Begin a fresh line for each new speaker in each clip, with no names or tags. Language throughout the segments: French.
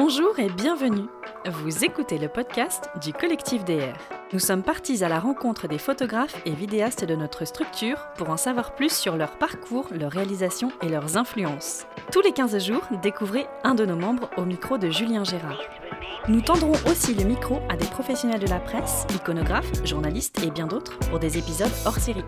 Bonjour et bienvenue. Vous écoutez le podcast du collectif DR. Nous sommes partis à la rencontre des photographes et vidéastes de notre structure pour en savoir plus sur leur parcours, leurs réalisations et leurs influences. Tous les 15 jours, découvrez un de nos membres au micro de Julien Gérard. Nous tendrons aussi le micro à des professionnels de la presse, iconographes, journalistes et bien d'autres pour des épisodes hors série.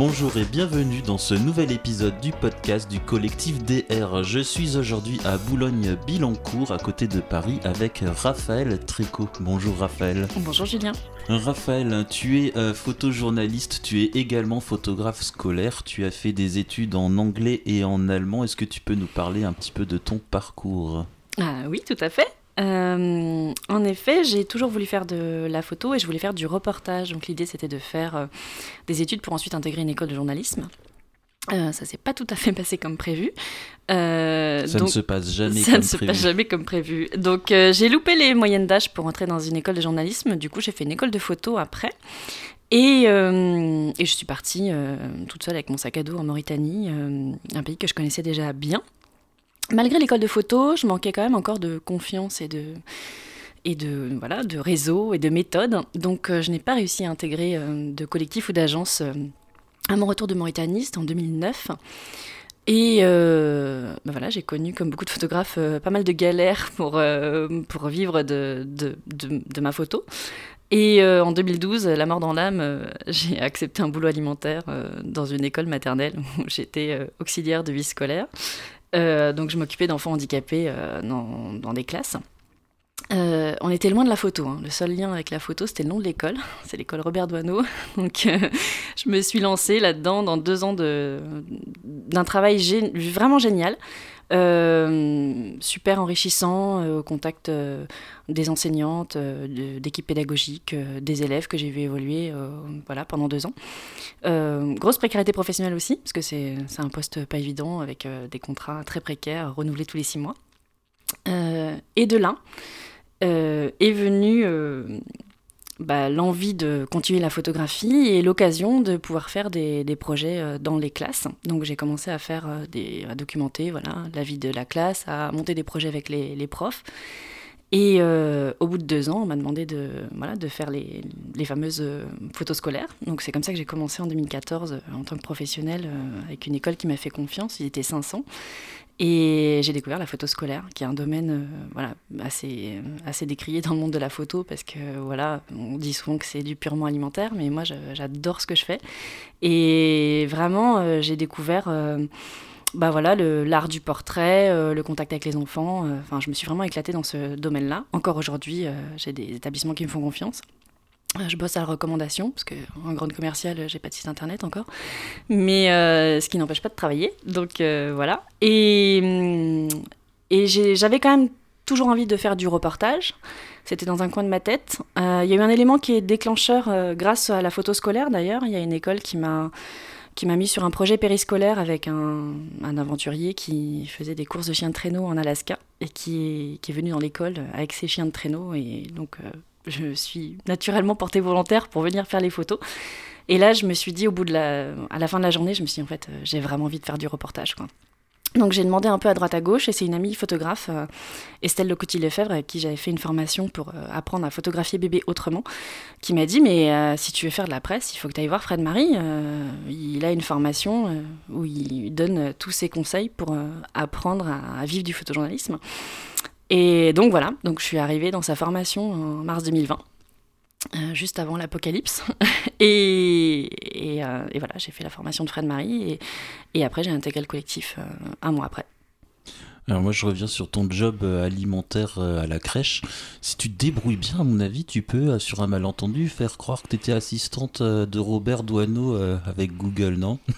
Bonjour et bienvenue dans ce nouvel épisode du podcast du collectif DR. Je suis aujourd'hui à Boulogne-Billancourt, à côté de Paris, avec Raphaël Tricot. Bonjour Raphaël.
Bonjour Julien.
Raphaël, tu es euh, photojournaliste, tu es également photographe scolaire, tu as fait des études en anglais et en allemand. Est-ce que tu peux nous parler un petit peu de ton parcours?
Ah oui, tout à fait. Euh, en effet, j'ai toujours voulu faire de la photo et je voulais faire du reportage. Donc l'idée, c'était de faire euh, des études pour ensuite intégrer une école de journalisme. Euh, ça s'est pas tout à fait passé comme prévu.
Euh, ça ne se passe jamais
ça
comme
ne se
prévu.
passe jamais comme prévu. Donc euh, j'ai loupé les moyennes d'âge pour entrer dans une école de journalisme. Du coup, j'ai fait une école de photo après. Et, et je suis partie toute seule avec mon sac à dos en Mauritanie, un pays que je connaissais déjà bien. Malgré l'école de photo, je manquais quand même encore de confiance et de, et de, voilà, de réseau et de méthode. Donc euh, je n'ai pas réussi à intégrer euh, de collectif ou d'agence euh, à mon retour de Mauritanie, c'était en 2009. Et ben voilà, j'ai connu, comme beaucoup de photographes, pas mal de galères pour, pour vivre de, de, de, de ma photo. Et en 2012, la mort dans l'âme, j'ai accepté un boulot alimentaire dans une école maternelle où j'étais auxiliaire de vie scolaire. Euh, donc je m'occupais d'enfants handicapés euh, dans, dans des classes. Euh, on était loin de la photo. hein. Le seul lien avec la photo, c'était le nom de l'école. C'est l'école Robert Doisneau. Donc, euh, je me suis lancée là-dedans dans deux ans d'un travail vraiment génial. Euh, super enrichissant au contact des enseignantes, d'équipes pédagogiques, des élèves que j'ai vu évoluer pendant deux ans. Grosse précarité professionnelle aussi, parce que c'est un poste pas évident avec des contrats très précaires renouvelés tous les six mois. Et de là, euh, est venue euh, bah, l'envie de continuer la photographie et l'occasion de pouvoir faire des, projets euh, dans les classes. Donc j'ai commencé à faire à documenter voilà, la vie de la classe, à monter des projets avec les, profs. Et au bout de deux ans, on m'a demandé de, voilà, de faire les, les fameuses photos scolaires. Donc c'est comme ça que j'ai commencé en 2014 euh, en tant que professionnel euh, avec une école qui m'a fait confiance. Il était 500. Et j'ai découvert la photo scolaire, qui est un domaine euh, voilà, assez, assez décrié dans le monde de la photo, parce que voilà, on dit souvent que c'est du purement alimentaire, mais moi j'adore ce que je fais. Et vraiment, euh, j'ai découvert euh, bah voilà, l'art du portrait, le contact avec les enfants. Enfin, je me suis vraiment éclatée dans ce domaine-là. Encore aujourd'hui, j'ai des établissements qui me font confiance. Euh, Je bosse à la recommandation, parce qu'en grande commerciale, j'ai pas de site internet encore. Mais euh, ce qui n'empêche pas de travailler. Donc euh, voilà. Et, j'ai- j'avais quand même toujours envie de faire du reportage. C'était dans un coin de ma tête. Euh, Il y a eu un élément qui est déclencheur euh, grâce à la photo scolaire d'ailleurs. Il y a une école qui m'a qui m'a mis sur un projet périscolaire avec un, un aventurier qui faisait des courses de chiens de traîneau en Alaska et qui est, qui est venu dans l'école avec ses chiens de traîneau. Et donc, euh, je suis naturellement portée volontaire pour venir faire les photos. Et là, je me suis dit, au bout de la, à la fin de la journée, je me suis dit, en fait, euh, j'ai vraiment envie de faire du reportage. Donc j'ai demandé un peu à droite à gauche et c'est une amie photographe, euh, Estelle Lecoutille-Lefebvre, avec qui j'avais fait une formation pour euh, apprendre à photographier bébé autrement, qui m'a dit mais si tu veux faire de la presse, il faut que tu ailles voir Fred Marie. il a une formation où il donne tous ses conseils pour apprendre à vivre du photojournalisme. Et donc voilà, donc je suis arrivée dans sa formation en mars 2020. euh, juste avant l'apocalypse. et, et, euh, et voilà, j'ai fait la formation de Fred Marie et, et après j'ai intégré le collectif euh, un mois après.
Alors moi je reviens sur ton job euh, alimentaire euh, à la crèche. Si tu te débrouilles bien, à mon avis, tu peux, euh, sur un malentendu, faire croire que tu étais assistante de Robert Doisneau euh, avec Google, non?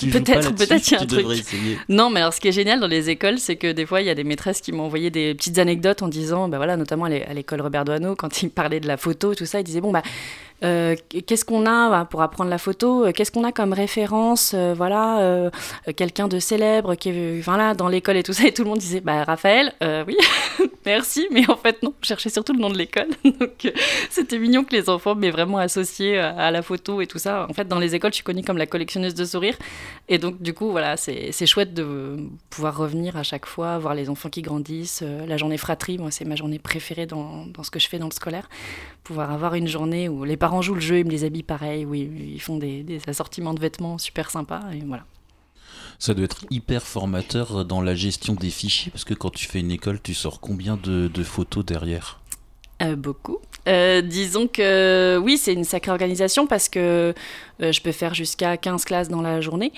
Peut-être, peut-être il y a un truc.
essayer.
Non, mais alors ce qui est génial dans les écoles, c'est que des fois, il y a des maîtresses qui m'ont envoyé des petites anecdotes en disant, bah voilà, notamment à l'école Robert Doisneau, quand ils parlaient de la photo, tout ça, ils disaient, bon, bah, euh, qu'est-ce qu'on a bah, pour apprendre la photo euh, Qu'est-ce qu'on a comme référence euh, Voilà, quelqu'un de célèbre qui est voilà, dans l'école et tout ça. Et tout le monde disait bah, Raphaël, oui, merci, mais en fait, non, je cherchais surtout le nom de l'école. Donc, c'était mignon que les enfants m'aient vraiment associé à la photo et tout ça. En fait, dans les écoles, je suis connue comme la collectionneuse de sourires. Et donc, du coup, voilà, c'est chouette de pouvoir revenir à chaque fois, voir les enfants qui grandissent. La journée fratrie, moi, c'est ma journée préférée dans, ce que je fais dans le scolaire. Pouvoir avoir une journée où les parents joue le jeu, ils me les habillent pareil, oui, ils font des, assortiments de vêtements super sympas, et voilà.
Ça doit être hyper formateur dans la gestion des fichiers, parce que quand tu fais une école, tu sors combien de, photos derrière?
Euh, beaucoup. Euh, disons que oui, c'est une sacrée organisation parce que euh, je peux faire jusqu'à 15 classes dans la journée.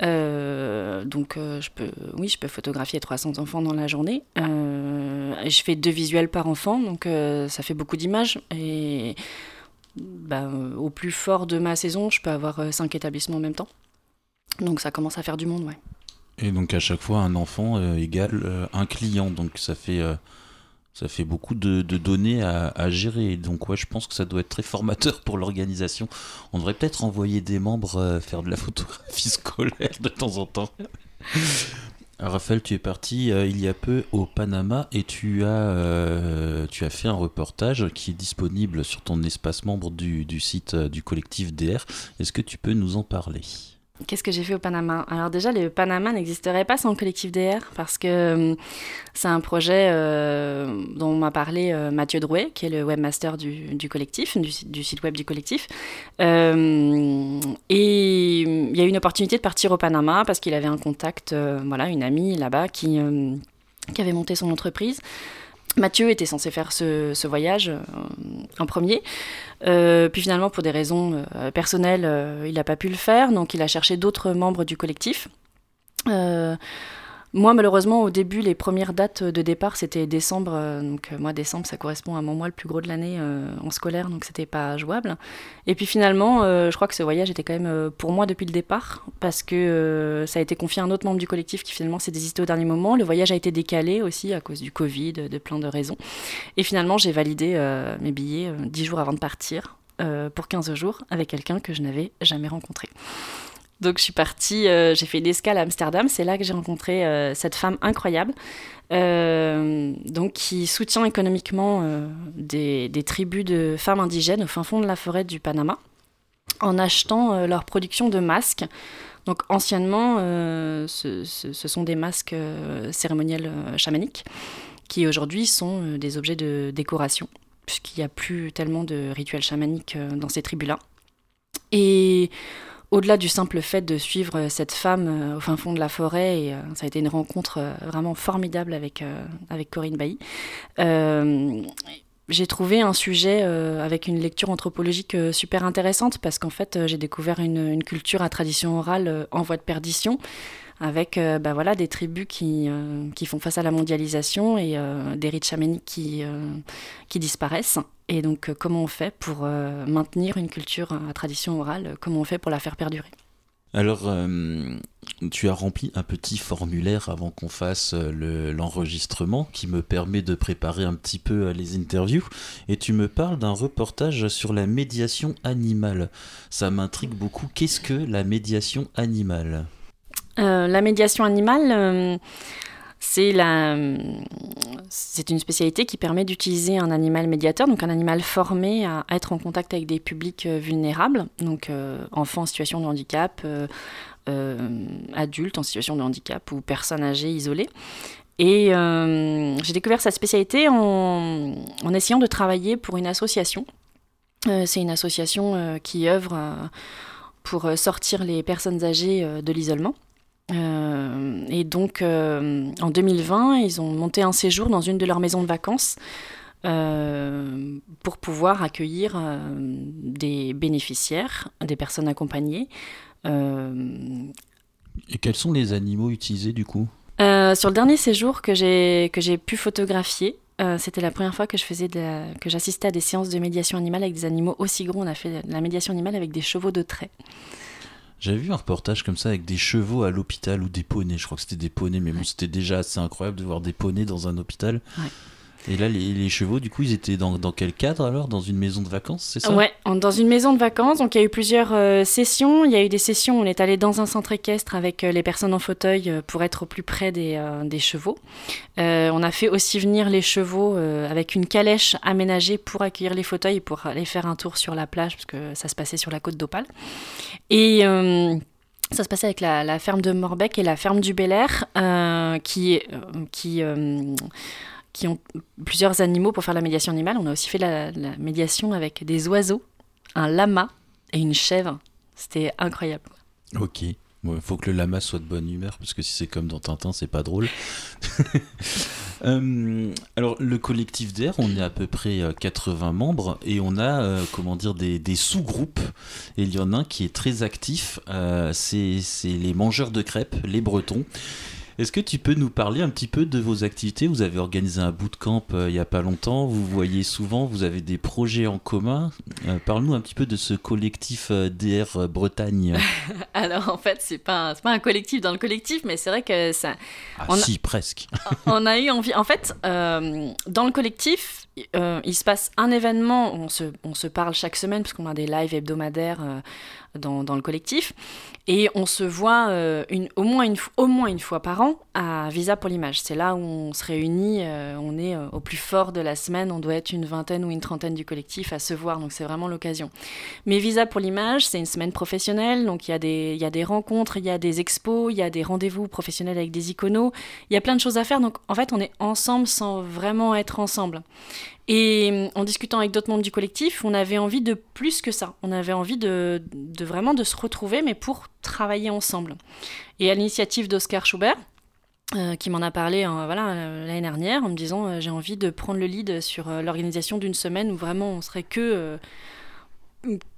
Donc je peux, oui, je peux photographier 300 enfants dans la journée. et je fais deux visuels par enfant, donc ça fait beaucoup d'images. Et bah, euh, au plus fort de ma saison, je peux avoir euh, cinq établissements en même temps. Donc ça commence à faire du monde, ouais.
Et donc à chaque fois, un enfant euh, égale un client. Donc ça fait, ça fait beaucoup de, données à, gérer. Donc ouais, je pense que ça doit être très formateur pour l'organisation. On devrait peut-être envoyer des membres faire de la photographie scolaire de temps en temps. Raphaël, tu es parti euh, il y a peu au Panama et tu as, euh, tu as fait un reportage qui est disponible sur ton espace membre du, du site euh, du collectif DR. Est-ce que tu peux nous en parler?
Qu'est-ce que j'ai fait au Panama? Alors déjà, le Panama n'existerait pas sans le collectif DR parce que euh, c'est un projet euh, dont m'a parlé euh, Mathieu Drouet, qui est le webmaster du, du collectif, du, site web du collectif. et il y a eu une opportunité de partir au Panama parce qu'il avait un contact, voilà, une amie là-bas qui, qui avait monté son entreprise. Mathieu était censé faire ce, voyage euh, en premier. Euh, puis finalement, pour des raisons euh, personnelles, il n'a pas pu le faire, donc il a cherché d'autres membres du collectif. Moi, malheureusement, au début, les premières dates de départ, c'était décembre. Euh, donc, euh, moi, décembre, ça correspond à mon mois le plus gros de l'année euh, en scolaire, donc c'était pas jouable. Et puis finalement, je crois que ce voyage était quand même pour moi depuis le départ, parce que ça a été confié à un autre membre du collectif qui finalement s'est désisté au dernier moment. Le voyage a été décalé aussi à cause du Covid, de plein de raisons. Et finalement, j'ai validé mes billets dix jours avant de partir pour 15 jours avec quelqu'un que je n'avais jamais rencontré. Donc je suis partie, euh, j'ai fait une escale à Amsterdam. C'est là que j'ai rencontré euh, cette femme incroyable, euh, donc qui soutient économiquement des, tribus de femmes indigènes au fin fond de la forêt du Panama, en achetant leur production de masques. Donc anciennement, ce, ce, sont des masques cérémoniels chamaniques qui aujourd'hui sont des objets de décoration, puisqu'il n'y a plus tellement de rituels chamaniques dans ces tribus-là. Et au-delà du simple fait de suivre euh, cette femme euh, au fin fond de la forêt, et euh, ça a été une rencontre vraiment formidable avec, avec Corinne Bailly, j'ai trouvé un sujet avec une lecture anthropologique super intéressante parce qu'en fait j'ai découvert une, culture à tradition orale en voie de perdition avec bah voilà, des tribus qui, qui font face à la mondialisation et des rites chamaniques qui, qui disparaissent. Et donc, euh, comment on fait pour euh, maintenir une culture à tradition orale Comment on fait pour la faire perdurer?
Alors, euh, tu as rempli un petit formulaire avant qu'on fasse l'enregistrement qui me permet de préparer un petit peu les interviews. Et tu me parles d'un reportage sur la médiation animale. Ça m'intrigue beaucoup. Qu'est-ce que la médiation animale?
La médiation animale, c'est la, c'est une spécialité qui permet d'utiliser un animal médiateur, donc un animal formé à être en contact avec des publics euh, vulnérables, donc euh, enfants en situation de handicap, euh, adultes en situation de handicap ou personnes âgées isolées. Et j'ai découvert cette spécialité en, en, essayant de travailler pour une association. c'est une association qui œuvre pour sortir les personnes âgées de l'isolement. Euh, et donc, euh, en 2020, ils ont monté un séjour dans une de leurs maisons de vacances euh, pour pouvoir accueillir des bénéficiaires, des personnes accompagnées.
Et quels sont les animaux utilisés du coup?
Sur le dernier séjour que j'ai que j'ai pu photographier, c'était la première fois que je faisais que j'assistais à des séances de médiation animale avec des animaux aussi gros. On a fait de la médiation animale avec des chevaux de trait.
J'avais vu un reportage comme ça avec des chevaux à l'hôpital ou des poneys. Je crois que c'était des poneys, mais bon, c'était déjà assez incroyable de voir des poneys dans un hôpital. Et là, les, chevaux, du coup, ils étaient dans, dans quel cadre alors? Dans une maison de vacances, c'est ça?
Ouais, en- dans une maison de vacances. Donc il y a eu plusieurs euh, sessions. Il y a eu des sessions où on est allé dans un centre équestre avec euh, les personnes en fauteuil euh, pour être au plus près des, chevaux. On a fait aussi venir les chevaux avec une calèche aménagée pour accueillir les fauteuils et pour aller faire un tour sur la plage parce que ça se passait sur la côte d'Opale. Et ça se passait avec la, ferme de Morbec et la ferme du Bel Air qui, qui qui ont plusieurs animaux pour faire la médiation animale. On a aussi fait la, la médiation avec des oiseaux, un lama et une chèvre. C'était incroyable.
Ok. Il faut que le lama soit de bonne humeur, parce que si c'est comme dans Tintin, c'est pas drôle. Euh, alors, le collectif d'air, on est à peu près euh, 80 membres et on a, euh, comment dire, des, des sous-groupes. Et il y en a un qui est très actif, euh, c'est les mangeurs de crêpes, les Bretons. Est-ce que tu peux nous parler un petit peu de vos activités? Vous avez organisé un bootcamp euh, il n'y a pas longtemps, vous voyez souvent, vous avez des projets en commun. Euh, Parle-nous un petit peu de ce collectif euh, DR Bretagne.
Alors en fait, c'est pas, un- pas un collectif dans le collectif, mais c'est vrai que ça,
Ah
On a-
si, presque.
on a eu envie. En fait, euh, dans le collectif, euh, il se passe un événement. On se, parle chaque semaine parce qu'on a des lives hebdomadaires euh, dans, le collectif. Et on se voit euh, au, moins une, fois par an à Visa pour l'image. C'est là où on se réunit. on est au plus fort de la semaine. On doit être une vingtaine ou une trentaine du collectif à se voir. Donc c'est vraiment l'occasion. Mais Visa pour l'image, c'est une semaine professionnelle. Donc il y, il y a des rencontres, il y a des expos, il y a des rendez-vous professionnels avec des iconos. Il y a plein de choses à faire. Donc en fait, on est ensemble sans vraiment être ensemble. Et hum, en discutant avec d'autres membres du collectif, on avait envie de plus que ça. On avait envie de, vraiment de se retrouver, mais pour travailler ensemble. Et à l'initiative d'Oscar Schubert, euh, qui m'en a parlé euh, voilà, euh, l'année dernière en me disant euh, j'ai envie de prendre le lead sur l'organisation d'une semaine où vraiment on serait que,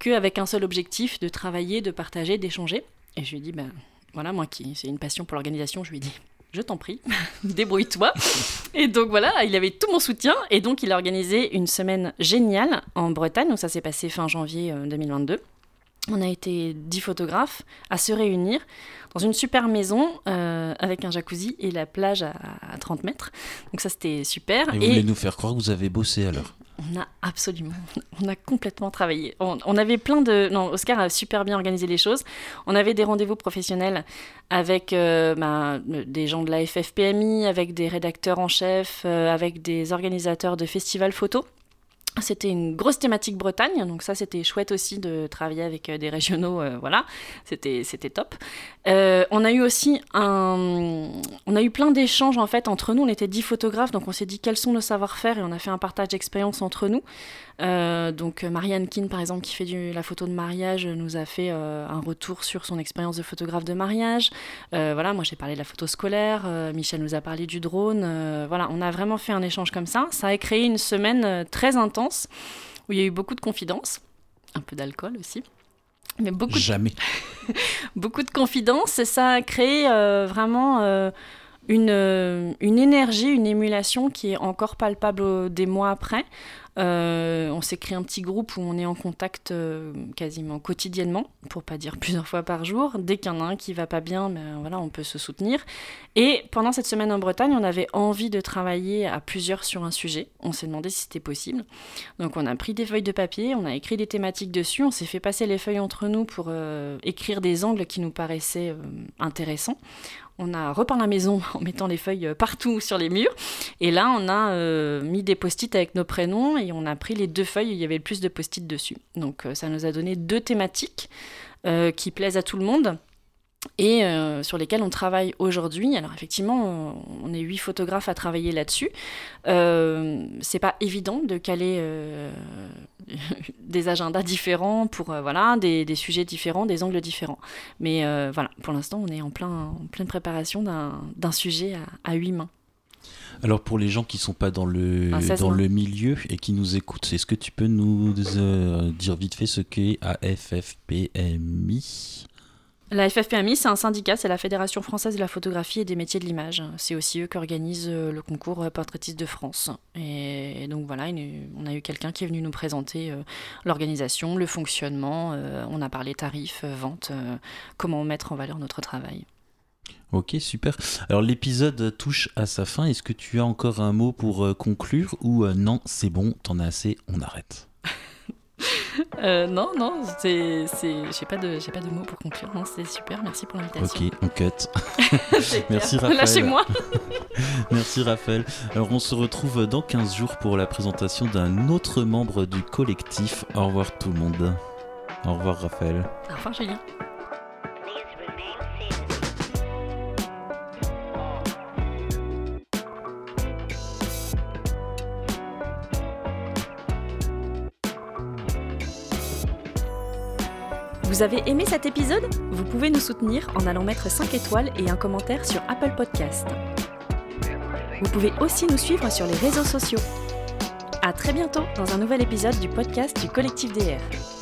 que avec un seul objectif de travailler, de partager, d'échanger. Et je lui ai dit ben voilà moi qui c'est une passion pour l'organisation, je lui ai dit je t'en prie, débrouille-toi. Et donc voilà, il avait tout mon soutien et donc il a organisé une semaine géniale en Bretagne. Donc ça s'est passé fin janvier euh, 2022. On a été dix photographes à se réunir dans une super maison euh, avec un jacuzzi et la plage à, à 30 mètres. Donc ça c'était super.
Et vous voulez nous faire croire que vous avez bossé alors?
On a absolument, on a complètement travaillé. On, avait plein de, non, Oscar a super bien organisé les choses. On avait des rendez-vous professionnels avec euh, bah, des gens de la FFPMI, avec des rédacteurs en chef, euh, avec des organisateurs de festivals photo. C'était une grosse thématique Bretagne, donc ça c'était chouette aussi de travailler avec euh, des régionaux, euh, voilà, c'était top. Euh, on a eu aussi un, on a eu plein d'échanges en fait entre nous. On était dix photographes, donc on s'est dit quels sont nos savoir-faire? Et on a fait un partage d'expérience entre nous. Donc Marianne Kin par exemple qui fait la photo de mariage nous a fait un retour sur son expérience de photographe de mariage. Voilà, moi j'ai parlé de la photo scolaire, Michel nous a parlé du drone. voilà, on a vraiment fait un échange comme ça. Ça a créé une semaine très intense où il y a eu beaucoup de confidences, un peu d'alcool aussi. Mais beaucoup de
Jamais.
beaucoup de confidences et ça a créé euh, vraiment euh, une, euh, une énergie, une émulation qui est encore palpable des mois après. Euh, on s'est créé un petit groupe où on est en contact euh, quasiment quotidiennement, pour pas dire plusieurs fois par jour. Dès qu'il y en a un qui va pas bien, ben, voilà, on peut se soutenir. Et pendant cette semaine en Bretagne, on avait envie de travailler à plusieurs sur un sujet. On s'est demandé si c'était possible. Donc on a pris des feuilles de papier, on a écrit des thématiques dessus, on s'est fait passer les feuilles entre nous pour euh, écrire des angles qui nous paraissaient intéressants. On a repeint la maison en mettant les feuilles euh, partout sur les murs. Et là, on a euh, mis des post-it avec nos prénoms et on a pris les deux feuilles où il y avait le plus de post-it dessus. Donc euh, ça nous a donné deux thématiques qui plaisent à tout le monde et sur lesquelles on travaille aujourd'hui. Alors effectivement, on, est huit photographes à travailler là-dessus. C'est pas évident de caler des agendas différents pour euh, voilà des, des sujets différents, des angles différents. Mais euh, voilà, pour l'instant, on est en, plein, en pleine préparation d'un sujet à, à huit mains.
Alors pour les gens qui sont pas dans le
Un 16
dans le milieu et qui nous écoutent, est-ce que tu peux nous euh, dire vite fait ce qu'est AFFPMI
La FFPMI, c'est un syndicat, c'est la Fédération française de la photographie et des métiers de l'image. C'est aussi eux qui organisent euh, le concours euh, Portraitiste de France. Et donc voilà, on a eu quelqu'un qui est venu nous présenter euh, l'organisation, le fonctionnement, on a parlé tarifs, vente, comment mettre en valeur notre travail.
Ok, super. Alors l'épisode touche à sa fin. Est-ce que tu as encore un mot pour conclure ou non, c'est bon, t'en as assez, on arrête?
Euh, non, non, c'est, j'ai pas de, j'ai pas de mots pour conclure. Non, c'est super. Merci pour l'invitation.
Ok, on cut. Merci Raphaël.
Lâchez-moi.
Merci Raphaël. Alors on se retrouve dans 15 jours pour la présentation d'un autre membre du collectif. Au revoir tout le monde. Au revoir Raphaël.
Au revoir Julien. Vous avez aimé cet épisode? Vous pouvez nous soutenir en allant mettre 5 étoiles et un commentaire sur Apple Podcast. Vous pouvez aussi nous suivre sur les réseaux sociaux. À très bientôt dans un nouvel épisode du podcast du collectif DR.